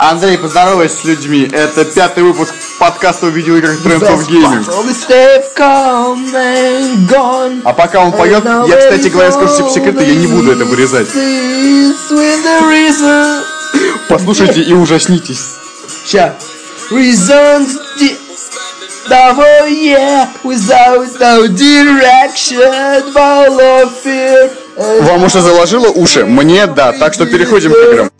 Андрей, поздоровайся с людьми. Это пятый выпуск подкаста о видеоиграх Trends of Gaming. А пока он поет, я, кстати говоря, скажу себе по секрету, я не буду это вырезать. Послушайте и ужаснитесь. Ща. Reasons Double yeah, without no direction, full of fear. Вам уже заложило уши? Мне да, так что переходим к играм.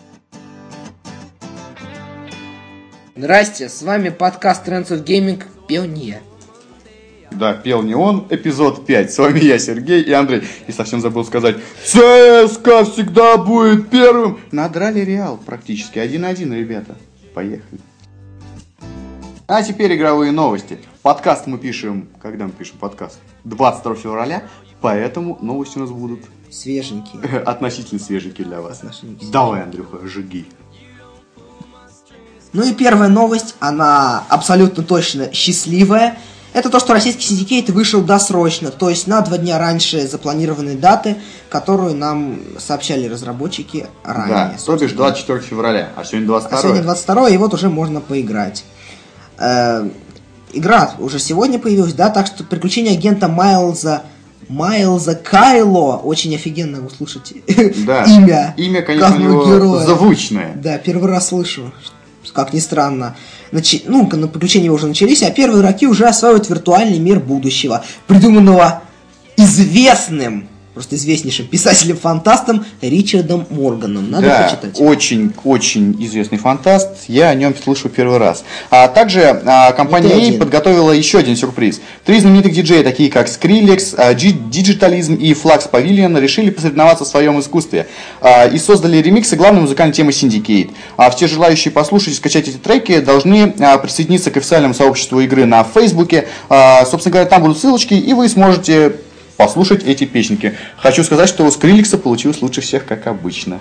Здрасте, с вами подкаст Trends of Gaming Пионер. Да, пел не он, эпизод 5. С вами я, Сергей и Андрей. И совсем забыл сказать, ЦСКА всегда будет первым. Надрали Реал практически. 1-1, ребята. Поехали. А теперь игровые новости. Подкаст мы пишем, когда мы пишем подкаст? 22 февраля, поэтому новости у нас будут Свеженький. относительно свеженькие для вас. Относительно Давай, Андрюха, жги. Ну и первая новость, она абсолютно точно счастливая. Это то, что российский синдикейт вышел досрочно, то есть на два дня раньше запланированной даты, которую нам сообщали разработчики ранее. Да, то бишь 24 февраля, а сегодня 22 А сегодня 22 и вот уже можно поиграть. Э, игра уже сегодня появилась, да, так что приключения агента Майлза Майлза Кайло, очень офигенно услышать Да. имя. Имя, конечно, него героя. звучное. Да, первый раз слышу, как ни странно. Начи- Ну, на приключения уже начались, а первые игроки уже осваивают виртуальный мир будущего, придуманного известным, просто известнейшим писателем-фантастом Ричардом Морганом. Надо да, почитать. очень-очень известный фантаст. Я о нем слышу первый раз. А также а, компания один. подготовила еще один сюрприз. Три знаменитых диджея, такие как Skrillex, а, Digitalism и Flux Pavilion, решили посоревноваться в своем искусстве а, и создали ремиксы главной музыкальной темы Syndicate. А все желающие послушать и скачать эти треки должны а, присоединиться к официальному сообществу игры на Фейсбуке. А, собственно говоря, там будут ссылочки, и вы сможете послушать эти песенки. Хочу сказать, что у Скриликса получилось лучше всех, как обычно.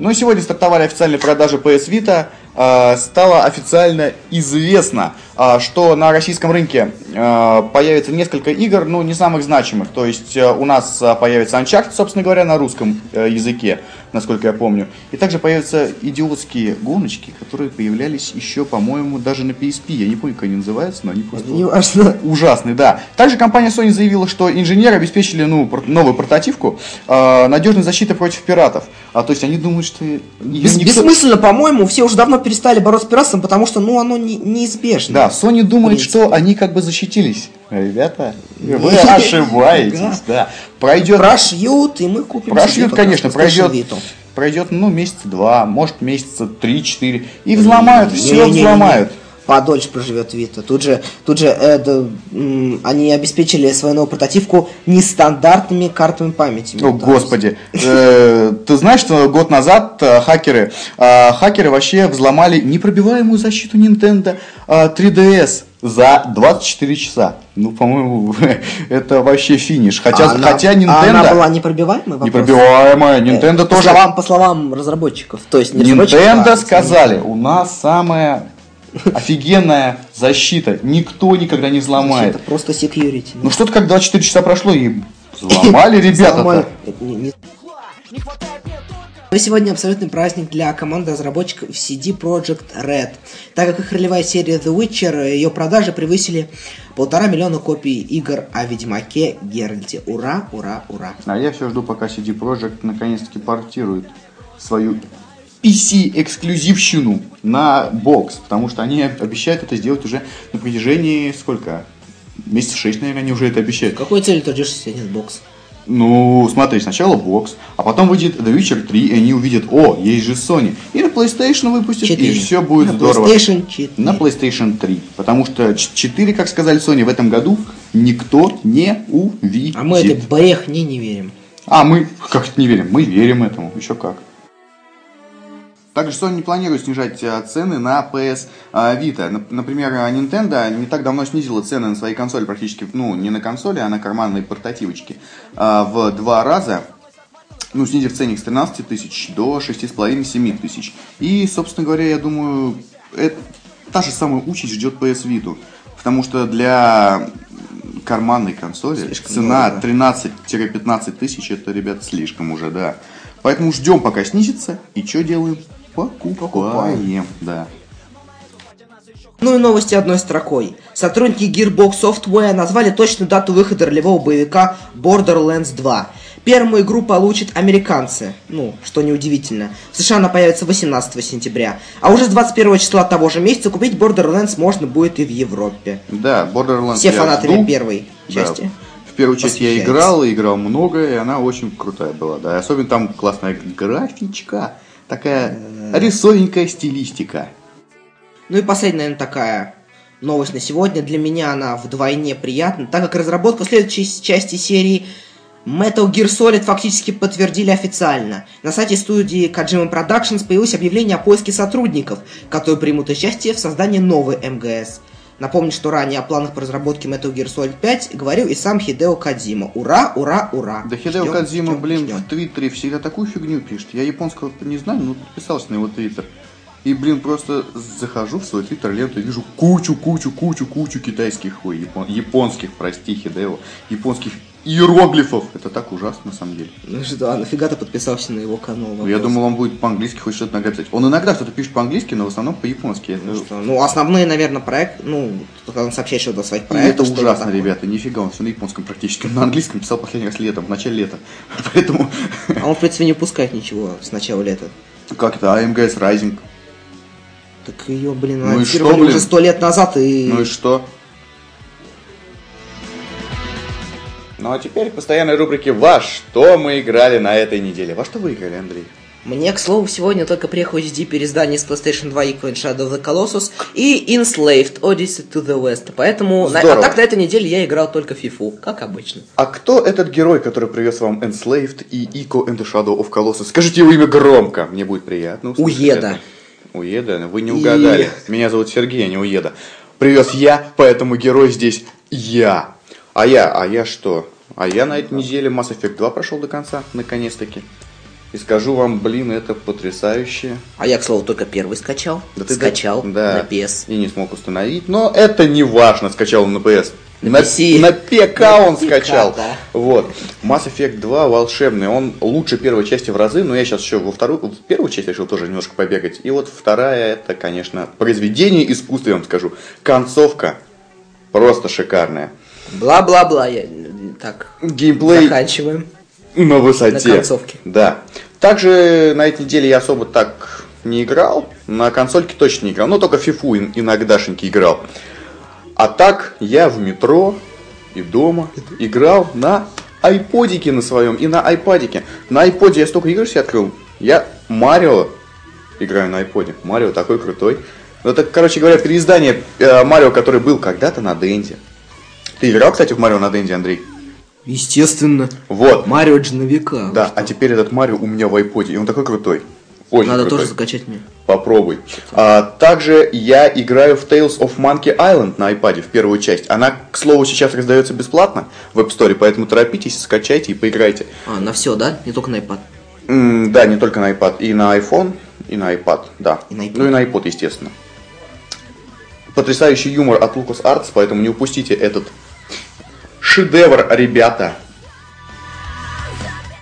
Ну и сегодня стартовали официальные продажи PS Vita. Э, Стало официально известно, э, что на российском рынке э, появится несколько игр, ну не самых значимых. То есть у нас появится Uncharted, собственно говоря, на русском э, языке, насколько я помню. И также появятся идиотские гоночки, которые появлялись еще, по-моему, даже на PSP. Я не помню, как они называются, но они просто... Не важно. Ужасный, да. Также компания Sony заявила, что инженеры обеспечили ну, новую портативку надежной защитой против пиратов. А то есть они думают, что Бес- никто- Бессмысленно, по-моему, все уже давно перестали бороться с пиратством, потому что, ну, оно не- неизбежно. Да, Sony думает, что они как бы защитились. Ребята, вы ошибаетесь, да. Пройдет, Прошьют, и мы купим. прошьют, конечно, пройдет, пройдет, ну, месяца два, может, месяца три-четыре. И взломают, все взломают. Подольше проживет Вита. Тут же, тут же э, да, м, они обеспечили свою новую портативку нестандартными картами памяти. О, Да, господи. Э, Ты знаешь, что год назад э, хакеры, э, хакеры вообще взломали непробиваемую защиту Nintendo э, 3DS за 24 часа. Ну, по-моему, это вообще финиш. Хотя, она- хотя Nintendo... она была непробиваемой? вопрос? Непробиваемая. Nintendo Э, по тоже... Словам, по словам разработчиков. То есть не Nintendo а сказали, у нас самая офигенная защита. Никто никогда не Это взломает. просто security. Ну что-то как 24 часа прошло и взломали ребята-то. Это не- Но сегодня абсолютный праздник для команды разработчиков CD Projekt Red. Так как их ролевая серия The Witcher, ее продажи превысили полтора миллиона копий игр о Ведьмаке Геральте. Ура, ура, ура. А я все жду, пока CD Projekt наконец-таки портирует свою PC-эксклюзивщину на бокс, потому что они обещают это сделать уже на протяжении сколько? Месяцев 6, наверное, они уже это обещают. Какой целью ты держишься сегодня с бокс? Ну, смотри, сначала бокс, а потом выйдет The Witcher 3, и они увидят, о, есть же Sony. И на PlayStation выпустят, и Четыре. все будет На здорово. PlayStation 4. На PlayStation 3. Потому что 4, как сказали Sony, в этом году никто не увидит. А мы этой брехне не верим. А, мы как это не верим? Мы верим этому, еще как. Также Sony не планирует снижать а, цены на PS а, Vita. Нап- Например, а, Nintendo не так давно снизила цены на свои консоли практически, ну, не на консоли, а на карманные портативочки в два раза. Ну, снизив ценник с 13 тысяч до 6,5-7 тысяч. И, собственно говоря, я думаю, это, та же самая участь ждет PS Vita. Потому что для карманной консоли Слишком цена дорого. 13-15 тысяч, это, ребят, слишком уже, да. Поэтому ждем, пока снизится, и что делаем? Покупаем. Покупаем. Да. Ну и новости одной строкой. Сотрудники Gearbox Software назвали точную дату выхода ролевого боевика Borderlands 2. Первую игру получат американцы, ну, что неудивительно. В США она появится 18 сентября. А уже с 21 числа того же месяца купить Borderlands можно будет и в Европе. Да, Borderlands Все фанаты жду. первой Да. части. В первую часть я играл, и играл много, и она очень крутая была, да. И Особенно там классная графичка, такая рисовенькая стилистика. Ну и последняя, наверное, такая новость на сегодня. Для меня она вдвойне приятна, так как разработку следующей части серии Metal Gear Solid фактически подтвердили официально. На сайте студии Kojima Productions появилось объявление о поиске сотрудников, которые примут участие в создании новой МГС. Напомню, что ранее о планах по разработке Metal Gear Solid 5 говорил и сам Хидео Кадзима. Ура, ура, ура! Да Хидео Ждем, Кадзима, ждем, блин, ждем. в Твиттере всегда такую фигню пишет. Я японского не знаю, но подписался на его Твиттер. И, блин, просто захожу в свой Твиттер ленту и вижу кучу, кучу, кучу, кучу китайских, ой, япон- японских, прости, Хидео, японских иероглифов. Это так ужасно, на самом деле. Ну что, а нафига ты подписался на его канал? Ну, Я Вопрос. думал, он будет по-английски хоть что-то нагадать. Он иногда что-то пишет по-английски, но в основном по-японски. Это- Ну, что, ну, основные, наверное, проект, ну, он сообщает что-то о своих И проектах. это ужасно, такое. ребята, нифига, он все на японском практически. На английском писал последний раз летом, в начале лета. Поэтому, А он, в принципе, не пускает ничего с начала лета. как это, AMGS Rising. Так ее, блин, Ну и что, блин? уже сто лет назад и... Ну и что? Ну а теперь постоянной рубрики «Во что мы играли на этой неделе?» Во что вы играли, Андрей? Мне, к слову, сегодня только приехал HD переиздание с PlayStation 2 Equine Shadow of the Colossus и Enslaved Odyssey to the West. Поэтому, на- а так на этой неделе я играл только в FIFA, как обычно. А кто этот герой, который привез вам Enslaved и Eco and the Shadow of Colossus? Скажите его имя громко, мне будет приятно Уеда. это. Уеда? Вы не И- угадали. Меня зовут Сергей, а не Уеда. Привез я, поэтому герой здесь я. А я, а я что? А я на этой неделе Mass Effect 2 прошел до конца, наконец-таки. И скажу вам, блин, это потрясающе. А я, к слову, только первый скачал. Да ты скачал да, на PS. И не смог установить. Но это не важно, скачал он на PS. На PC. на ПК На он ПК, скачал. да. Вот. Mass Effect 2 волшебный. Он лучше первой части в разы, но я сейчас еще во вторую, в первую часть решил тоже немножко побегать. И вот вторая, это, конечно, произведение искусства, я вам скажу. Концовка просто шикарная. Бла-бла-бла. Я... Так, Геймплей заканчиваем. на высоте. На концовке. Да. Также на этой неделе я особо так не играл. На консольке точно не играл. Ну, только фифу ин- иногдашеньки играл. А так я в метро и дома играл на айподике на своем и на айпадике. На айподе я столько игр себе открыл. Я Марио играю на айподе. Марио такой крутой. Ну, это, короче говоря, переиздание э, Марио, который был когда-то на Денде. Ты играл, кстати, в Марио на Денде, Андрей? Естественно. Вот. Марио же на века. Да, а теперь этот Марио у меня в айподе, и он такой крутой. Очень Надо крутой. тоже закачать мне. Попробуй. А, также я играю в Tales of Monkey Island на iPad в первую часть. Она, к слову, сейчас раздается бесплатно в App Store, поэтому торопитесь, скачайте и поиграйте. А, на все, да? Не только на iPad. М, да, не только на iPad, и на iPhone, и на iPad, да. И на iPod. Ну и на iPod, естественно. Потрясающий юмор от LucasArts, поэтому не упустите этот шедевр, ребята.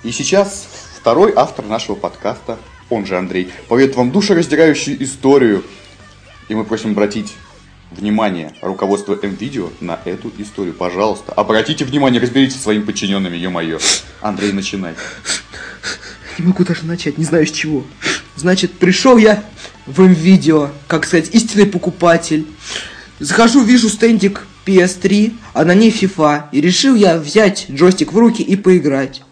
И сейчас второй автор нашего подкаста, он же Андрей, поведает вам душераздирающую историю. И мы просим обратить внимание руководства МВидео на эту историю. Пожалуйста, обратите внимание, разберитесь со своими подчиненными, ё-моё. Андрей, начинай. Не могу даже начать, не знаю с чего. Значит, пришел я в видео, как сказать, истинный покупатель. Захожу, вижу стендик PS3, а на ней FIFA. И решил я взять джойстик в руки и поиграть.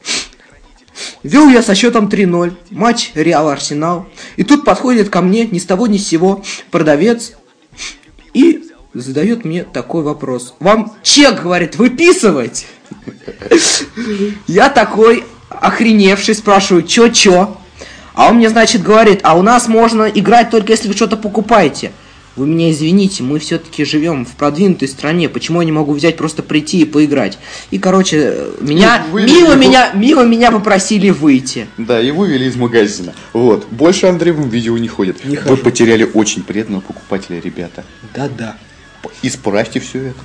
Вел я со счетом 3-0. Матч Реал Арсенал. И тут подходит ко мне ни с того ни с сего продавец и задает мне такой вопрос. Вам чек, говорит, выписывать? Я такой охреневший спрашиваю, чё-чё? А он мне, значит, говорит, а у нас можно играть только если вы что-то покупаете. Вы меня извините, мы все-таки живем в продвинутой стране. Почему я не могу взять просто прийти и поиграть? И, короче, меня, вы- мило вы- меня, мило меня попросили выйти. Да, и вывели из магазина. Вот. Больше Андрей в видео не ходит. Не Вы хожу. потеряли очень преданного покупателя, ребята. Да-да. Исправьте все это.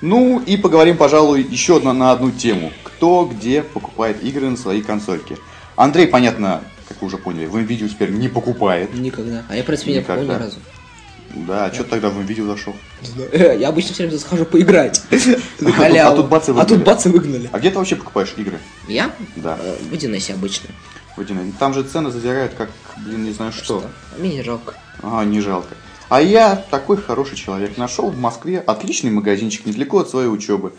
Ну и поговорим, пожалуй, еще на, на одну тему. Кто где покупает игры на свои консольки. Андрей, понятно, как вы уже поняли, в видео теперь не покупает. Никогда. А я, в принципе, не покупал ни разу. Да, а что тогда в видео зашел? Я обычно все время захожу поиграть. А тут бац и А выгнали. тут бац и выгнали. А где ты вообще покупаешь игры? Я? Да. Э, В 1С обычно. Водяной? Там же цены задирают, как, блин, не знаю что. А Мне не жалко. А, не жалко. А я такой хороший человек. Нашел в Москве отличный магазинчик недалеко от своей учебы.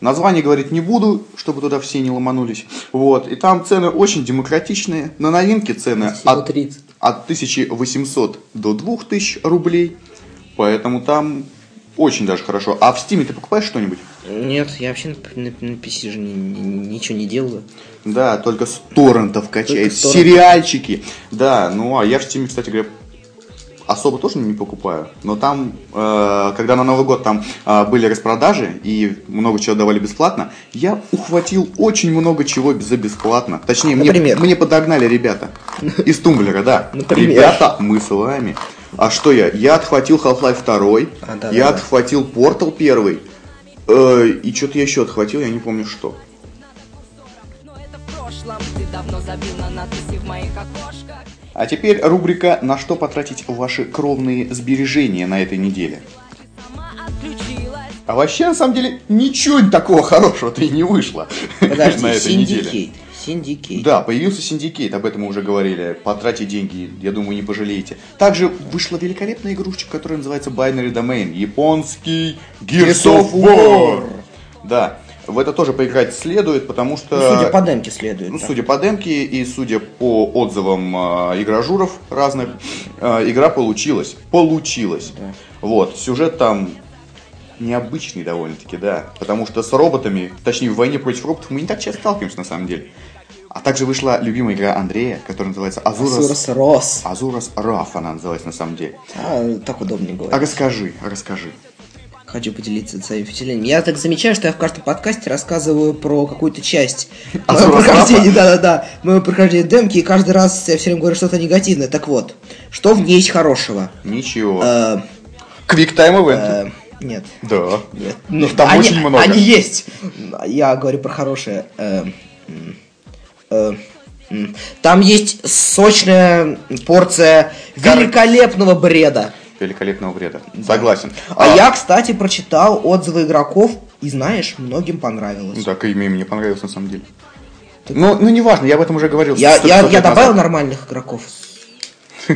Название говорить не буду, чтобы туда все не ломанулись. Вот. И там цены очень демократичные. На новинки цены от, 30. от 1800 до 2000 рублей. Поэтому там очень даже хорошо. А в Стиме ты покупаешь что-нибудь? Нет, я вообще на, на- на PC же ни- ни- ничего не делаю. Да, только с торрентов качает, Только с торрентов. сериальчики. Да, ну а я в Steam, кстати говоря, особо тоже не покупаю. Но там, э, когда на Новый год там э, были распродажи и много чего давали бесплатно, я ухватил очень много чего за бесплатно. Точнее, мне, Например? мне подогнали ребята из Тумблера, да. Например? Ребята, мы с вами. А что я? Я отхватил Half-Life 2, А, да, я да, да. отхватил Portal 1, э, и что-то я еще отхватил, я не помню что. Ты давно забил на надписи в моих окошках А теперь рубрика «На что потратить ваши кровные сбережения на этой неделе?». А вообще, на самом деле, ничего такого хорошего-то и не вышло Подожди, на этой неделе. Syndicate. Syndicate. Да, появился Syndicate, об этом мы уже говорили. Потратьте деньги, я думаю, не пожалеете. Также вышла великолепная игрушечка, которая называется Binary Domain. Японский Gears of War. Да, в это тоже поиграть следует, потому что... Ну, судя по демке следует. Ну, так. судя по демке и судя по отзывам э, игражуров разных, э, игра получилась. Получилась. Вот, сюжет там необычный довольно-таки, да. Потому что с роботами, точнее, в войне против роботов мы не так часто сталкиваемся на самом деле. А также вышла любимая игра Андрея, которая называется Азурас... Сурос Рос. Азурас Раф она называется на самом деле. А, так удобнее А говорить. расскажи, расскажи. Хочу поделиться своим впечатлением. Я так замечаю, что я в каждом подкасте рассказываю про какую-то часть А моего про прохождения. Да-да-да. Моего прохождения демки, и каждый раз я все время говорю что-то негативное. Так вот, что в ней есть хорошего? Ничего. Э, Квиктайм э, Нет. Да. Нет. Ну, там они, очень много. Они есть. Я говорю про хорошее. Э. Там есть сочная порция великолепного бреда. Великолепного вреда. Согласен. А, я, кстати, прочитал отзывы игроков, и знаешь, многим понравилось. Ну, Так, и мне понравилось на самом деле. Ну, ну неважно, я об этом уже говорил. Я, я, я добавил назад. нормальных игроков.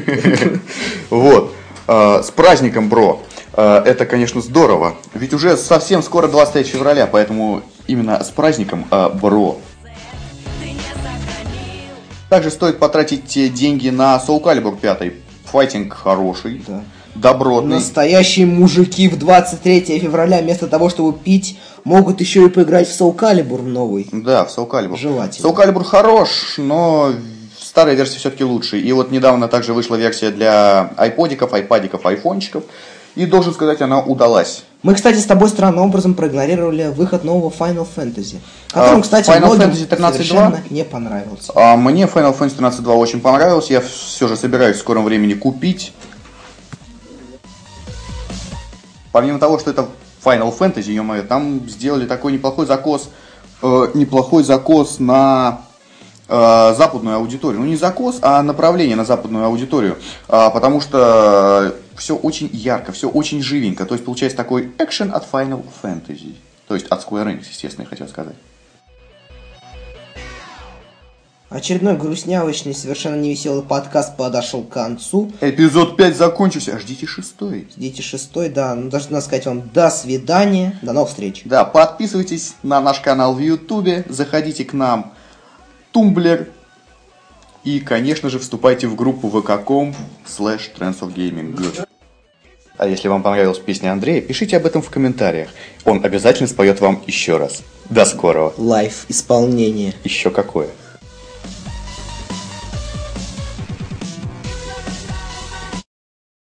Вот. Э, С праздником, бро. Э, Это, конечно, здорово. Ведь уже совсем скоро 23 февраля, поэтому именно с праздником, э, бро. Также стоит потратить деньги на Soul Calibur 5. Файтинг хороший, Да. Добротный. Настоящие мужики в 23 февраля вместо того, чтобы пить, могут еще и поиграть в Soul Calibur новый. Да, в Soul Calibur. Желательно. Soul Calibur хорош, но старая версия все-таки лучше. И вот недавно также вышла версия для айподиков, айпадиков, айфончиков. И должен сказать, она удалась. Мы, кстати, с тобой странным образом проигнорировали выход нового Final Fantasy. Которым, А, кстати, Final Fantasy 13.2? совершенно не понравился. А мне Final Fantasy 13.2 очень понравился. Я все же собираюсь в скором времени купить. Помимо того, что это Final Fantasy, ё там сделали такой неплохой закос, э, неплохой закос на э, западную аудиторию. Ну не закос, а направление на западную аудиторию. А, потому что все очень ярко, все очень живенько. То есть получается такой экшен от Final Fantasy. То есть от Square Enix, естественно, я хотел сказать. Очередной грустнявочный, совершенно невеселый подкаст подошел к концу. Эпизод 5 закончился, ждите шестой. Ждите шестой, да. Ну, должна сказать вам до свидания, до новых встреч. Да, подписывайтесь на наш канал в Ютубе, заходите к нам Тумблер и, конечно же, вступайте в группу vk.com slash Trends of Gaming. А если вам понравилась песня Андрея, пишите об этом в комментариях. Он обязательно споет вам еще раз. До скорого. Live исполнение. Еще какое.